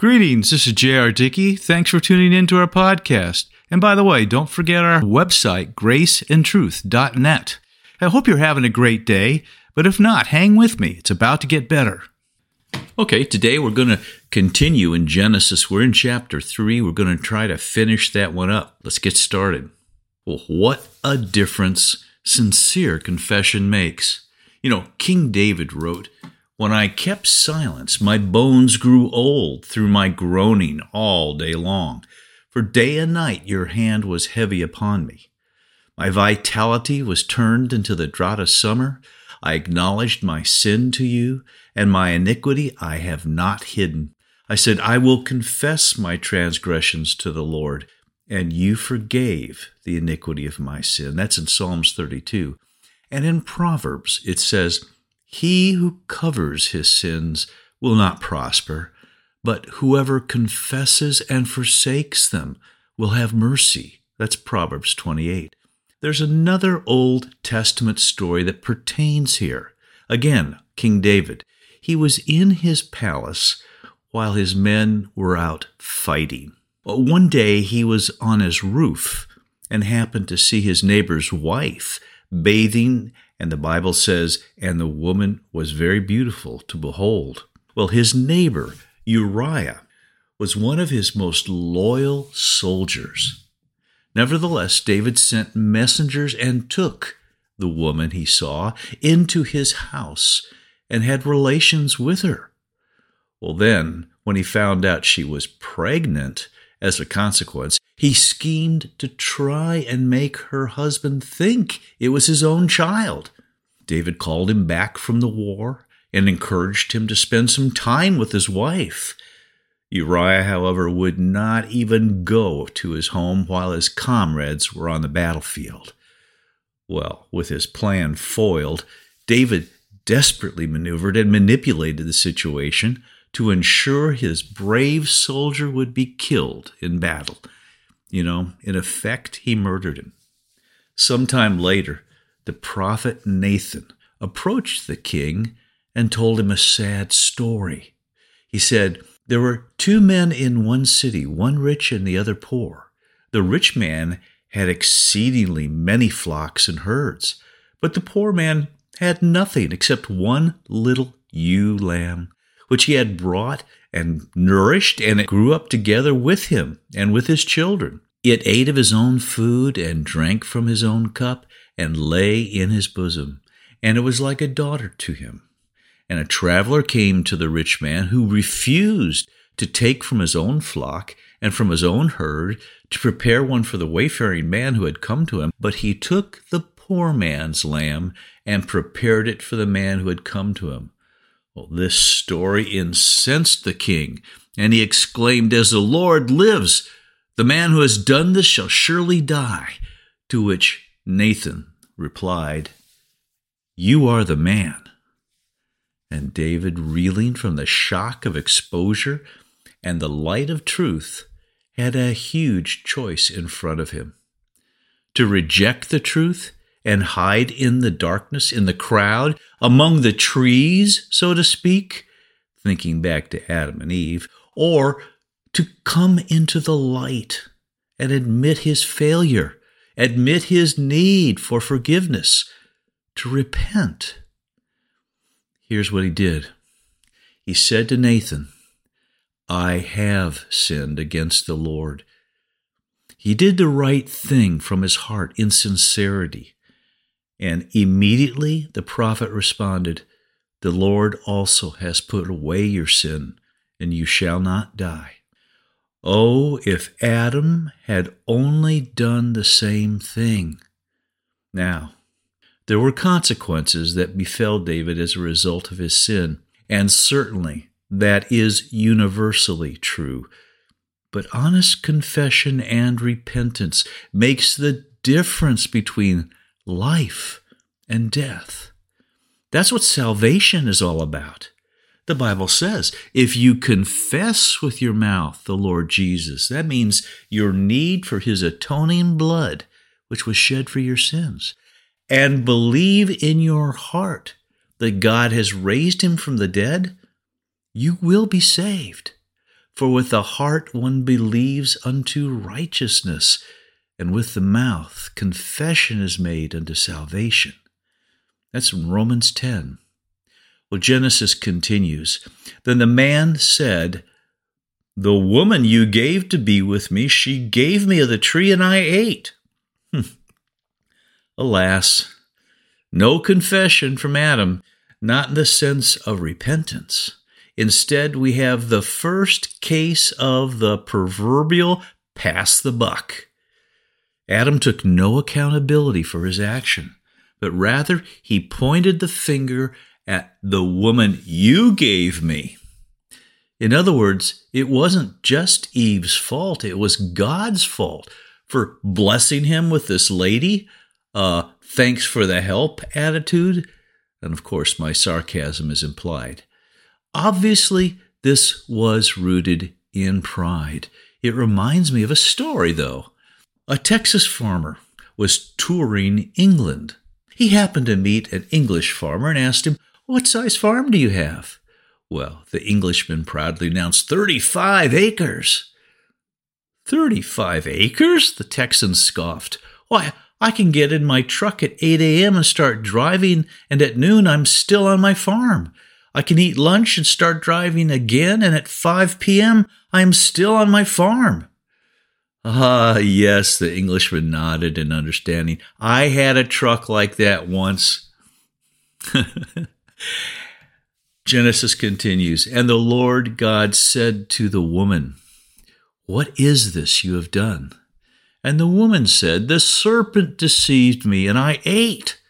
Greetings, this is J.R. Dickey. Thanks for tuning in to our podcast. And by the way, don't forget our website, graceandtruth.net. I hope you're having a great day, but if not, hang with me. It's about to get better. Okay, today we're going to continue in Genesis. We're in chapter 3. We're going to try to finish that one up. Let's get started. Well, what a difference sincere confession makes. You know, King David wrote, When I kept silence, my bones grew old through my groaning all day long. For day and night your hand was heavy upon me. My vitality was turned into the drought of summer. I acknowledged my sin to you, and my iniquity I have not hidden. I said, I will confess my transgressions to the Lord, and you forgave the iniquity of my sin. That's in Psalms 32. And in Proverbs, it says, He who covers his sins will not prosper, but whoever confesses and forsakes them will have mercy. That's Proverbs 28. There's another Old Testament story that pertains here. Again, King David. He was in his palace while his men were out fighting. One day he was on his roof and happened to see his neighbor's wife bathing, and the Bible says, and the woman was very beautiful to behold. Well, his neighbor, Uriah, was one of his most loyal soldiers. Nevertheless, David sent messengers and took the woman he saw into his house and had relations with her. Well, then, when he found out she was pregnant, as a consequence, he schemed to try and make her husband think it was his own child. David called him back from the war and encouraged him to spend some time with his wife. Uriah, however, would not even go to his home while his comrades were on the battlefield. Well, with his plan foiled, David desperately maneuvered and manipulated the situation to ensure his brave soldier would be killed in battle. You know, in effect, he murdered him. Sometime later, the prophet Nathan approached the king and told him a sad story. He said, There were two men in one city, one rich and the other poor. The rich man had exceedingly many flocks and herds, but the poor man had nothing except one little ewe lamb which he had brought and nourished, and it grew up together with him and with his children. It ate of his own food and drank from his own cup and lay in his bosom, and it was like a daughter to him. And a traveler came to the rich man who refused to take from his own flock and from his own herd to prepare one for the wayfaring man who had come to him, but he took the poor man's lamb and prepared it for the man who had come to him. Well, this story incensed the king, and he exclaimed, As the Lord lives, the man who has done this shall surely die. To which Nathan replied, You are the man. And David, reeling from the shock of exposure and the light of truth, had a huge choice in front of him. To reject the truth and hide in the darkness, in the crowd, among the trees, so to speak, thinking back to Adam and Eve, or to come into the light and admit his failure, admit his need for forgiveness, to repent. Here's what he did He said to Nathan, I have sinned against the Lord. He did the right thing from his heart in sincerity. And immediately the prophet responded, The Lord also has put away your sin, and you shall not die. Oh, if Adam had only done the same thing. Now, there were consequences that befell David as a result of his sin, and certainly that is universally true. But honest confession and repentance makes the difference between life and death. That's what salvation is all about. The Bible says if you confess with your mouth the Lord Jesus, that means your need for his atoning blood, which was shed for your sins, and believe in your heart that God has raised him from the dead, you will be saved. For with the heart one believes unto righteousness, and with the mouth confession is made unto salvation. That's from Romans 10. Well, Genesis continues. Then the man said, The woman you gave to be with me, she gave me of the tree, and I ate. Hmm. Alas, no confession from Adam, not in the sense of repentance. Instead, we have the first case of the proverbial pass the buck. Adam took no accountability for his action, but rather he pointed the finger at the woman you gave me. In other words, it wasn't just Eve's fault, it was God's fault for blessing him with this lady, uh, thanks for the help attitude. And of course, my sarcasm is implied. Obviously, this was rooted in pride. It reminds me of a story, though. A Texas farmer was touring England. He happened to meet an English farmer and asked him, What size farm do you have? Well, the Englishman proudly announced, 35 acres. 35 acres? The Texan scoffed. Why, I can get in my truck at 8 a.m. and start driving, and at noon I'm still on my farm. I can eat lunch and start driving again, and at 5 p.m. I am still on my farm. Ah, yes, the Englishman nodded in understanding. I had a truck like that once. Genesis continues And the Lord God said to the woman, What is this you have done? And the woman said, The serpent deceived me, and I ate.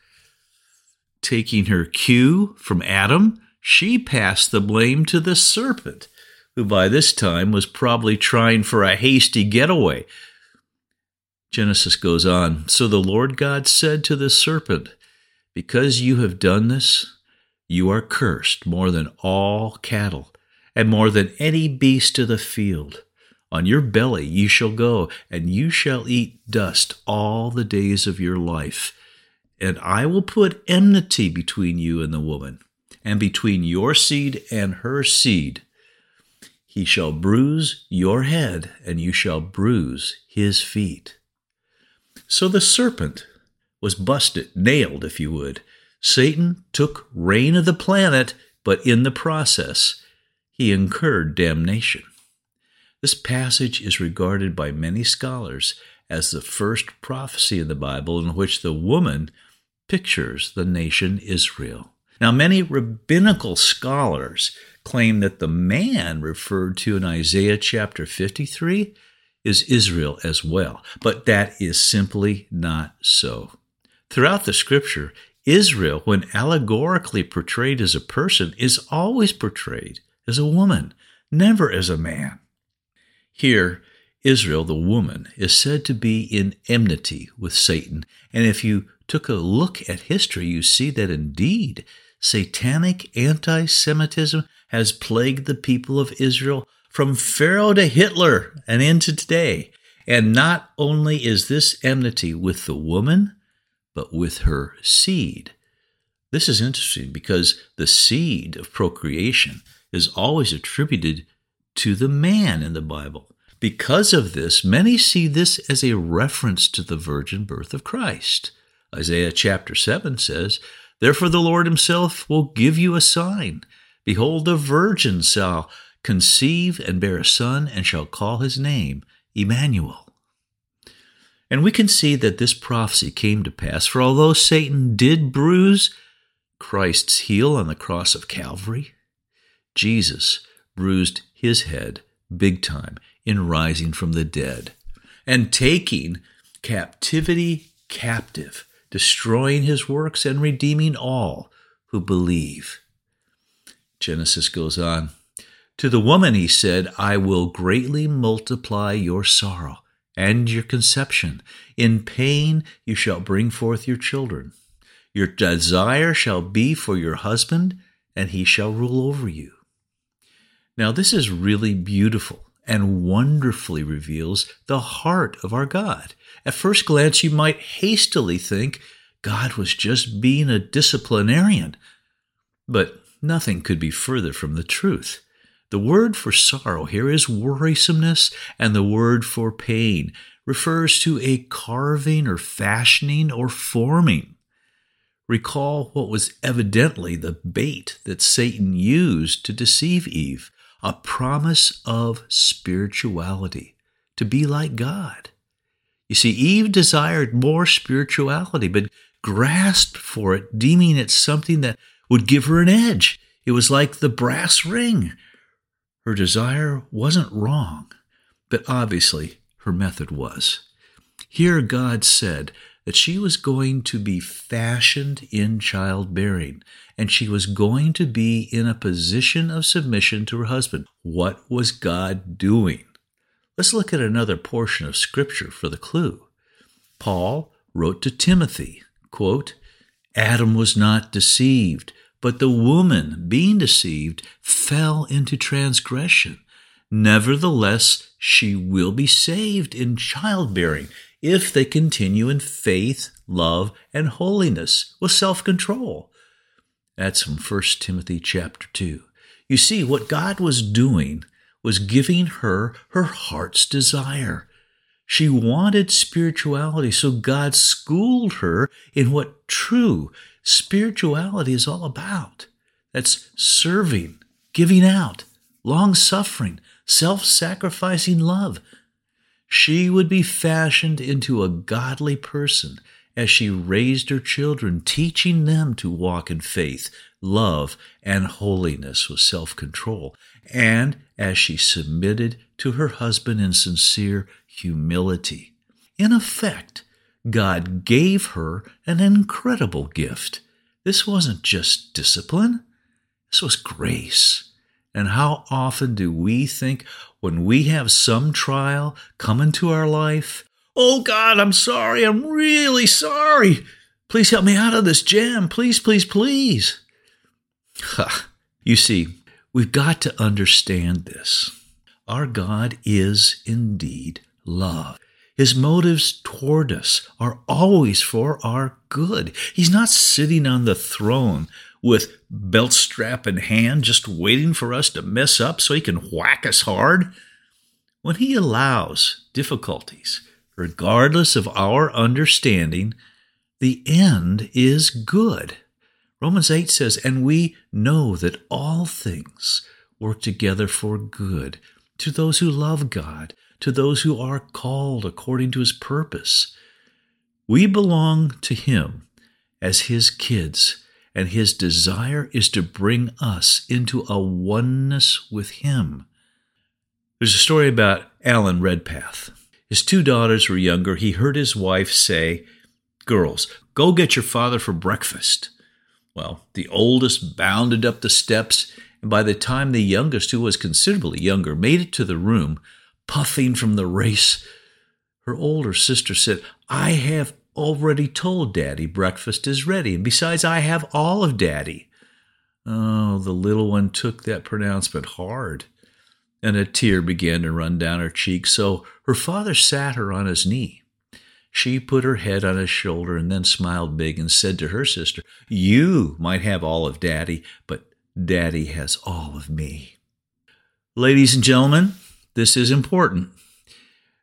Taking her cue from Adam, she passed the blame to the serpent, who by this time was probably trying for a hasty getaway. Genesis goes on So the Lord God said to the serpent, Because you have done this, you are cursed more than all cattle, and more than any beast of the field. On your belly you shall go, and you shall eat dust all the days of your life. And I will put enmity between you and the woman, and between your seed and her seed. He shall bruise your head, and you shall bruise his feet. So the serpent was busted, nailed, if you would. Satan took reign of the planet, but in the process, he incurred damnation. This passage is regarded by many scholars as the first prophecy in the Bible in which the woman pictures the nation Israel. Now, many rabbinical scholars claim that the man referred to in Isaiah chapter 53 is Israel as well, but that is simply not so. Throughout the scripture, Israel, when allegorically portrayed as a person, is always portrayed as a woman, never as a man. Here, Israel, the woman, is said to be in enmity with Satan. And if you took a look at history, you see that indeed satanic anti Semitism has plagued the people of Israel from Pharaoh to Hitler and into today. And not only is this enmity with the woman, but with her seed. This is interesting because the seed of procreation is always attributed to the man in the Bible. Because of this, many see this as a reference to the virgin birth of Christ. Isaiah chapter 7 says, Therefore the Lord himself will give you a sign. Behold, the virgin shall conceive and bear a son, and shall call his name Emmanuel. And we can see that this prophecy came to pass, for although Satan did bruise Christ's heel on the cross of Calvary, Jesus bruised his head big time in rising from the dead and taking captivity captive, destroying his works and redeeming all who believe. Genesis goes on. To the woman he said, I will greatly multiply your sorrow and your conception. In pain you shall bring forth your children. Your desire shall be for your husband, and he shall rule over you. Now, this is really beautiful and wonderfully reveals the heart of our God. At first glance, you might hastily think God was just being a disciplinarian, but nothing could be further from the truth. The word for sorrow here is worrisomeness, and the word for pain refers to a carving or fashioning or forming. Recall what was evidently the bait that Satan used to deceive Eve a promise of spirituality, to be like God. You see, Eve desired more spirituality, but grasped for it, deeming it something that would give her an edge. It was like the brass ring. Her desire wasn't wrong, but obviously her method was. Here God said that she was going to be fashioned in childbearing, and she was going to be in a position of submission to her husband. What was God doing? Let's look at another portion of Scripture for the clue. Paul wrote to Timothy, quote, Adam was not deceived, but the woman, being deceived, fell into transgression. Nevertheless, she will be saved in childbearing if they continue in faith, love, and holiness with self control. That's from 1 Timothy chapter 2. You see, what God was doing was giving her her heart's desire. She wanted spirituality, so God schooled her in what true spirituality is all about. That's serving, giving out, long suffering, self sacrificing love. She would be fashioned into a godly person as she raised her children, teaching them to walk in faith, love, and holiness with self control, and as she submitted to her husband in sincere humility. In effect, God gave her an incredible gift. This wasn't just discipline, this was grace. And how often do we think when we have some trial come into our life, Oh God, I'm sorry, I'm really sorry. Please help me out of this jam. Please, please, please. you see, we've got to understand this. Our God is indeed love. His motives toward us are always for our good. He's not sitting on the throne with belt strap in hand, just waiting for us to mess up so he can whack us hard. When he allows difficulties, regardless of our understanding, the end is good. Romans 8 says, And we know that all things work together for good to those who love God, to those who are called according to his purpose. We belong to him as his kids, and his desire is to bring us into a oneness with him. There's a story about Alan Redpath. His two daughters were younger. He heard his wife say, Girls, go get your father for breakfast. Well, the oldest bounded up the steps, and by the time the youngest, who was considerably younger, made it to the room, puffing from the race, her older sister said, I have already told Daddy breakfast is ready, and besides, I have all of Daddy. Oh, the little one took that pronouncement hard, and a tear began to run down her cheek, so her father sat her on his knee. She put her head on his shoulder and then smiled big and said to her sister, You might have all of Daddy, but Daddy has all of me. Ladies and gentlemen, this is important.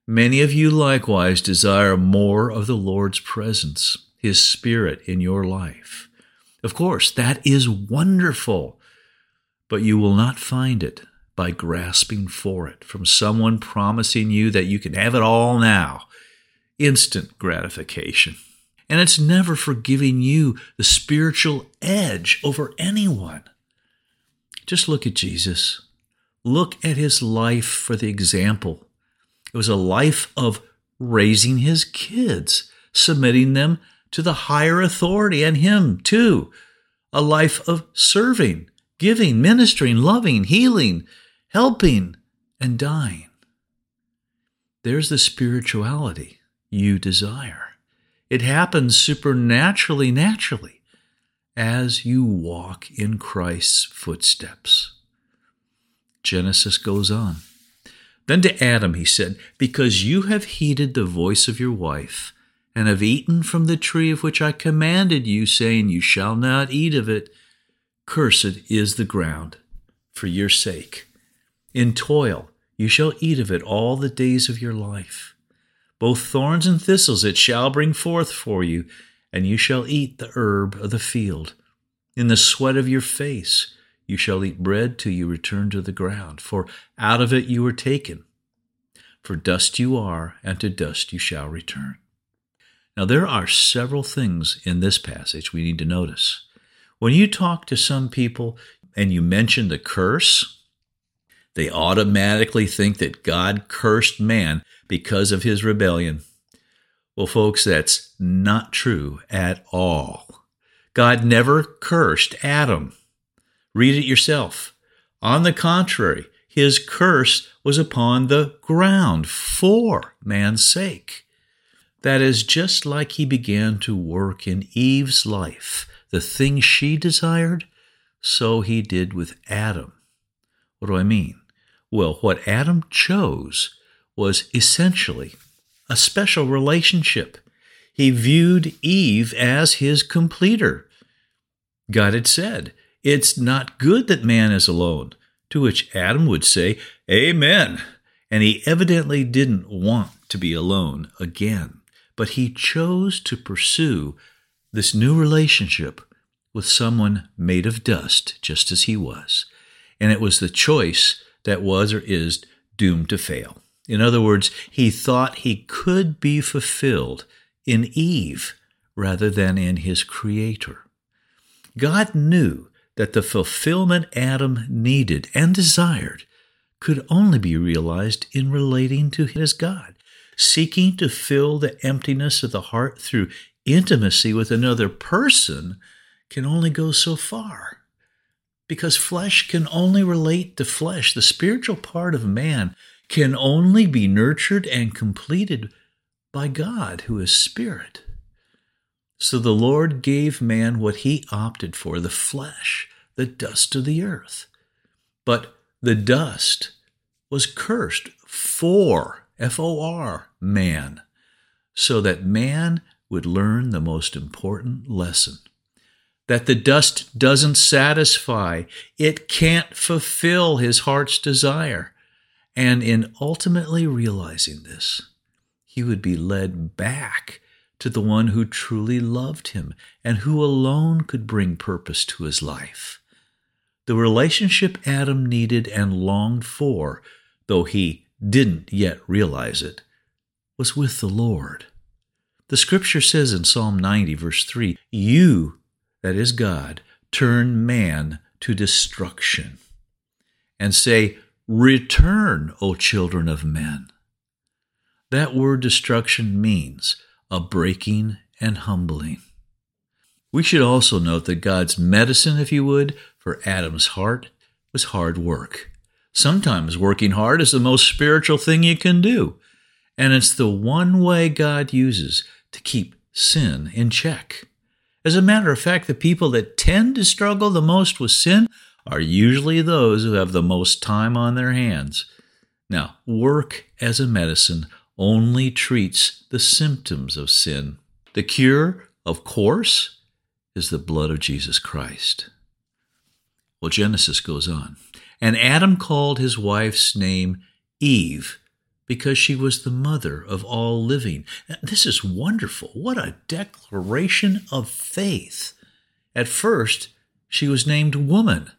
Many of you likewise desire more of the Lord's presence, His Spirit in your life. Of course, that is wonderful, but you will not find it by grasping for it from someone promising you that you can have it all now. Instant gratification. And it's never for giving you the spiritual edge over anyone. Just look at Jesus. Look at his life for the example it was a life of raising his kids, submitting them to the higher authority and him too. A life of serving, giving, ministering, loving, healing, helping, and dying. There's the spirituality you desire. It happens supernaturally, naturally, as you walk in Christ's footsteps. Genesis goes on. Then to Adam he said, Because you have heeded the voice of your wife, and have eaten from the tree of which I commanded you, saying, You shall not eat of it, cursed is the ground for your sake. In toil you shall eat of it all the days of your life. Both thorns and thistles it shall bring forth for you, and you shall eat the herb of the field. In the sweat of your face you shall eat bread till you return to the ground, for out of it you were taken. For dust you are, and to dust you shall return. Now, there are several things in this passage we need to notice. When you talk to some people and you mention the curse, they automatically think that God cursed man because of his rebellion. Well, folks, that's not true at all. God never cursed Adam. Read it yourself. On the contrary, his curse was upon the ground for man's sake. That is just like he began to work in Eve's life, the thing she desired, so he did with Adam. What do I mean? Well, what Adam chose was essentially a special relationship. He viewed Eve as his completer. God had said, it's not good that man is alone. To which Adam would say, Amen. And he evidently didn't want to be alone again, but he chose to pursue this new relationship with someone made of dust, just as he was. And it was the choice that was or is doomed to fail. In other words, he thought he could be fulfilled in Eve rather than in his Creator. God knew that the fulfillment Adam needed and desired could only be realized in relating to his God. Seeking to fill the emptiness of the heart through intimacy with another person can only go so far. Because flesh can only relate to flesh. The spiritual part of man can only be nurtured and completed by God, who is spirit. So the Lord gave man what he opted for the flesh, the dust of the earth. But the dust was cursed for, F O R, man, so that man would learn the most important lesson that the dust doesn't satisfy, it can't fulfill his heart's desire. And in ultimately realizing this, he would be led back to the one who truly loved him and who alone could bring purpose to his life. The relationship Adam needed and longed for, though he didn't yet realize it, was with the Lord. The scripture says in Psalm 90, verse 3 You, that is God, turn man to destruction and say, Return, O children of men. That word destruction means a breaking and humbling. We should also note that God's medicine, if you would, for Adam's heart was hard work. Sometimes working hard is the most spiritual thing you can do, and it's the one way God uses to keep sin in check. As a matter of fact, the people that tend to struggle the most with sin are usually those who have the most time on their hands. Now, work as a medicine only treats the symptoms of sin. The cure, of course, is the blood of Jesus Christ. Well, Genesis goes on. And Adam called his wife's name Eve because she was the mother of all living. This is wonderful. What a declaration of faith. At first, she was named woman,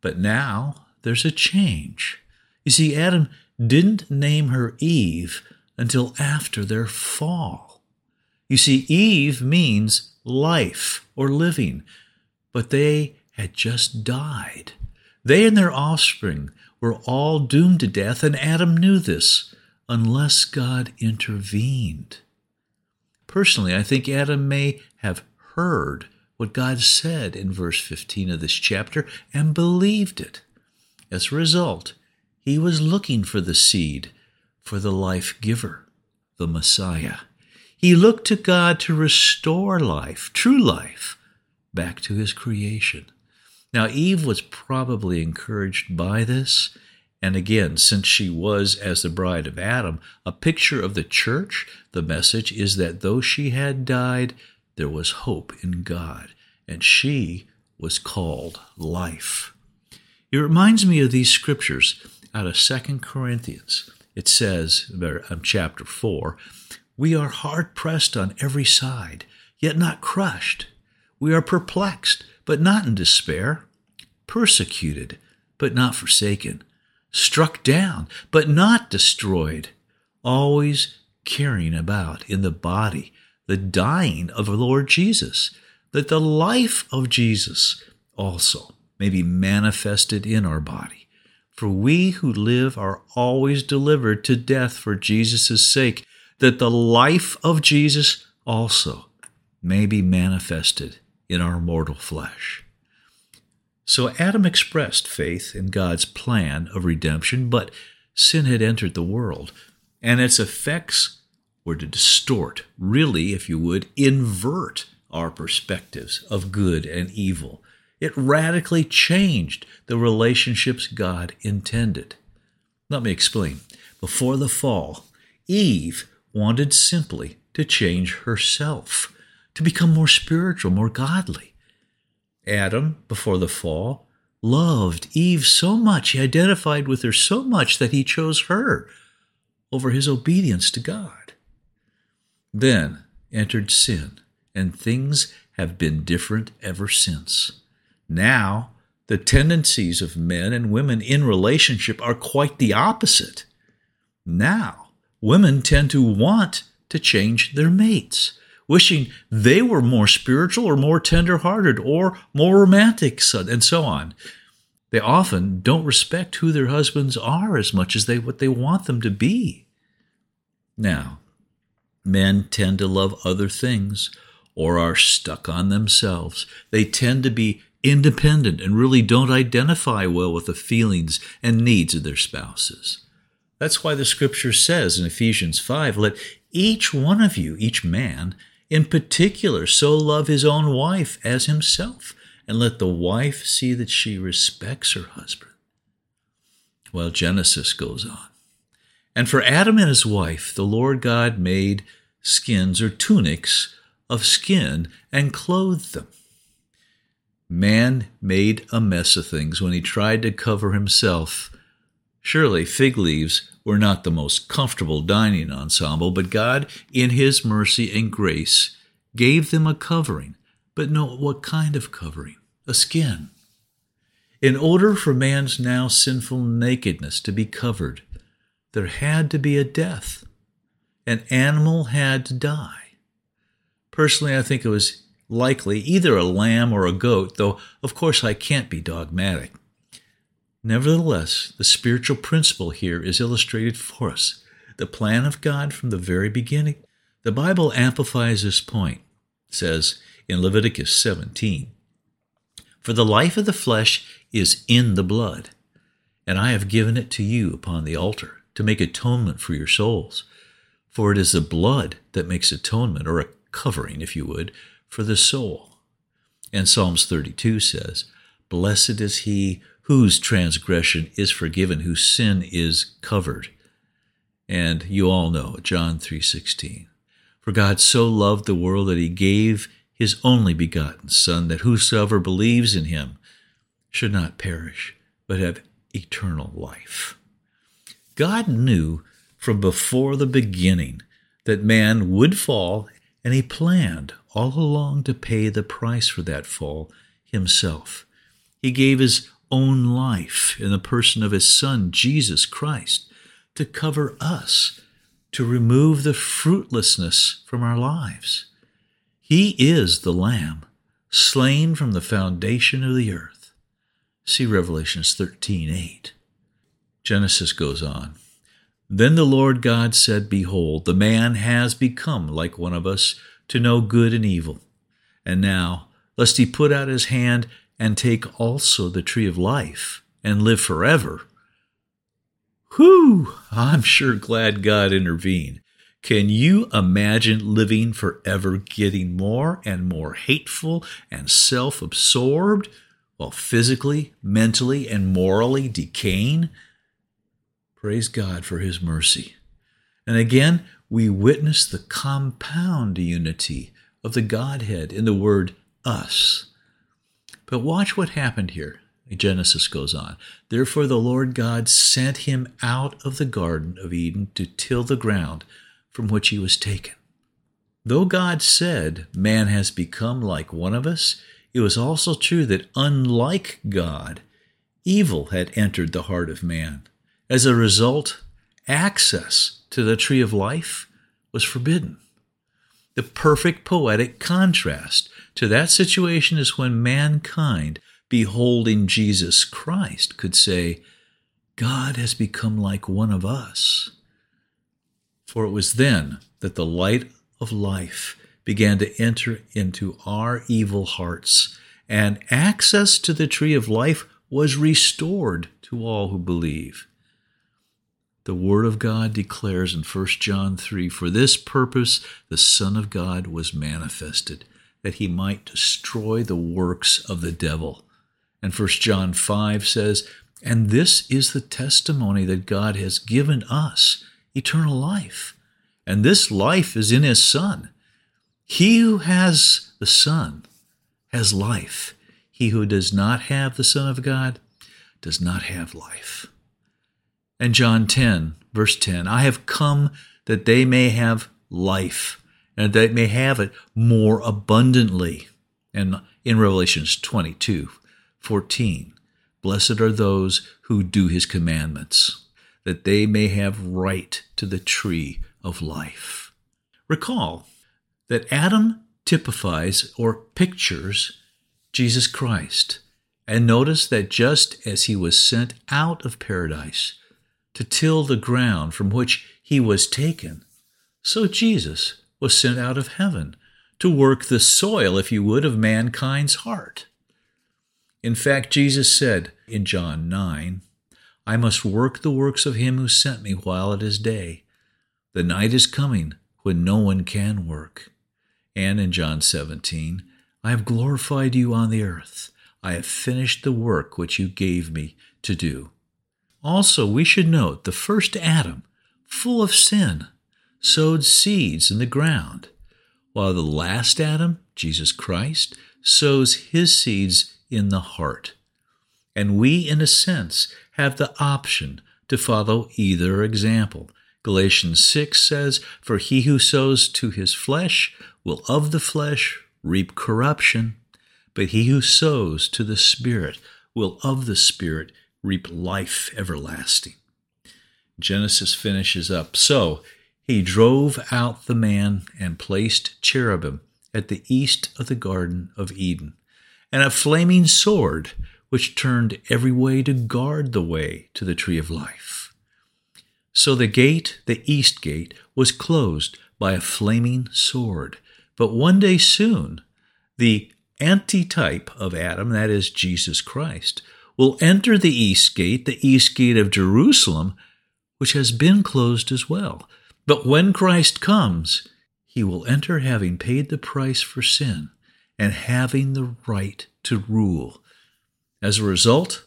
but now there's a change. You see, Adam didn't name her Eve until after their fall. You see, Eve means life or living, but they had just died. They and their offspring were all doomed to death, and Adam knew this unless God intervened. Personally, I think Adam may have heard what God said in verse 15 of this chapter and believed it. As a result, he was looking for the seed, for the life giver, the Messiah. He looked to God to restore life, true life, back to his creation. Now, Eve was probably encouraged by this. And again, since she was, as the bride of Adam, a picture of the church, the message is that though she had died, there was hope in God, and she was called life. It reminds me of these scriptures out of Second Corinthians. It says, um, chapter 4, we are hard pressed on every side, yet not crushed. We are perplexed, but not in despair, persecuted, but not forsaken, struck down, but not destroyed, always carrying about in the body the dying of the Lord Jesus, that the life of Jesus also may be manifested in our body. For we who live are always delivered to death for Jesus' sake, that the life of Jesus also may be manifested in our mortal flesh. So Adam expressed faith in God's plan of redemption, but sin had entered the world, and its effects were to distort, really, if you would, invert our perspectives of good and evil. It radically changed the relationships God intended. Let me explain. Before the fall, Eve wanted simply to change herself, to become more spiritual, more godly. Adam, before the fall, loved Eve so much, he identified with her so much that he chose her over his obedience to God. Then entered sin, and things have been different ever since. Now, the tendencies of men and women in relationship are quite the opposite. Now, women tend to want to change their mates, wishing they were more spiritual or more tender hearted or more romantic, and so on. They often don't respect who their husbands are as much as they what they want them to be. Now, men tend to love other things or are stuck on themselves. They tend to be independent and really don't identify well with the feelings and needs of their spouses. That's why the scripture says in Ephesians 5 let each one of you, each man, in particular, so love his own wife as himself, and let the wife see that she respects her husband. Well, Genesis goes on. And for Adam and his wife, the Lord God made skins or tunics of skin and clothed them. Man made a mess of things when he tried to cover himself. Surely fig leaves were not the most comfortable dining ensemble, but God, in His mercy and grace, gave them a covering. But no, what kind of covering? A skin. In order for man's now sinful nakedness to be covered, there had to be a death. An animal had to die. Personally, I think it was likely either a lamb or a goat, though of course I can't be dogmatic. Nevertheless, the spiritual principle here is illustrated for us. The plan of God from the very beginning. The Bible amplifies this point. It says in Leviticus 17 For the life of the flesh is in the blood, and I have given it to you upon the altar to make atonement for your souls. For it is the blood that makes atonement, or a covering, if you would, for the soul. And Psalms 32 says, Blessed is he whose transgression is forgiven, whose sin is covered. And you all know John 3:16. For God so loved the world that he gave his only begotten son that whosoever believes in him should not perish but have eternal life. God knew from before the beginning that man would fall and he planned all along to pay the price for that fall himself. He gave his own life in the person of his Son, Jesus Christ, to cover us, to remove the fruitlessness from our lives. He is the Lamb, slain from the foundation of the earth. See Revelations 13 8. Genesis goes on. Then the Lord God said, Behold, the man has become like one of us to know good and evil. And now, lest he put out his hand and take also the tree of life and live forever. Whew, I'm sure glad God intervened. Can you imagine living forever getting more and more hateful and self absorbed while physically, mentally, and morally decaying? Praise God for His mercy. And again, we witness the compound unity of the Godhead in the word us. But watch what happened here. Genesis goes on. Therefore, the Lord God sent him out of the Garden of Eden to till the ground from which he was taken. Though God said man has become like one of us, it was also true that unlike God, evil had entered the heart of man. As a result, access to the tree of life was forbidden. The perfect poetic contrast to that situation is when mankind, beholding Jesus Christ, could say, God has become like one of us. For it was then that the light of life began to enter into our evil hearts, and access to the tree of life was restored to all who believe. The Word of God declares in 1 John 3 For this purpose the Son of God was manifested, that he might destroy the works of the devil. And 1 John 5 says, And this is the testimony that God has given us eternal life. And this life is in his Son. He who has the Son has life. He who does not have the Son of God does not have life. And John 10, verse 10 I have come that they may have life, and that they may have it more abundantly. And in Revelations 22, 14, blessed are those who do his commandments, that they may have right to the tree of life. Recall that Adam typifies or pictures Jesus Christ. And notice that just as he was sent out of paradise, to till the ground from which he was taken, so Jesus was sent out of heaven to work the soil, if you would, of mankind's heart. In fact, Jesus said in John 9, I must work the works of him who sent me while it is day. The night is coming when no one can work. And in John 17, I have glorified you on the earth. I have finished the work which you gave me to do. Also, we should note the first Adam, full of sin, sowed seeds in the ground, while the last Adam, Jesus Christ, sows his seeds in the heart. And we, in a sense, have the option to follow either example. Galatians 6 says, For he who sows to his flesh will of the flesh reap corruption, but he who sows to the Spirit will of the Spirit reap life everlasting. Genesis finishes up. So he drove out the man and placed cherubim at the east of the Garden of Eden, and a flaming sword which turned every way to guard the way to the tree of life. So the gate, the east gate, was closed by a flaming sword. But one day soon, the antitype of Adam, that is Jesus Christ, will enter the east gate, the east gate of Jerusalem, which has been closed as well. But when Christ comes, he will enter having paid the price for sin and having the right to rule. As a result,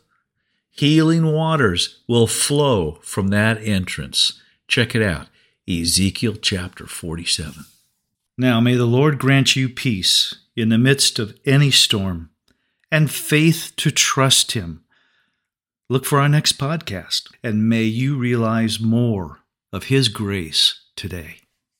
healing waters will flow from that entrance. Check it out Ezekiel chapter 47. Now may the Lord grant you peace in the midst of any storm and faith to trust Him Look for our next podcast, and may you realize more of His grace today.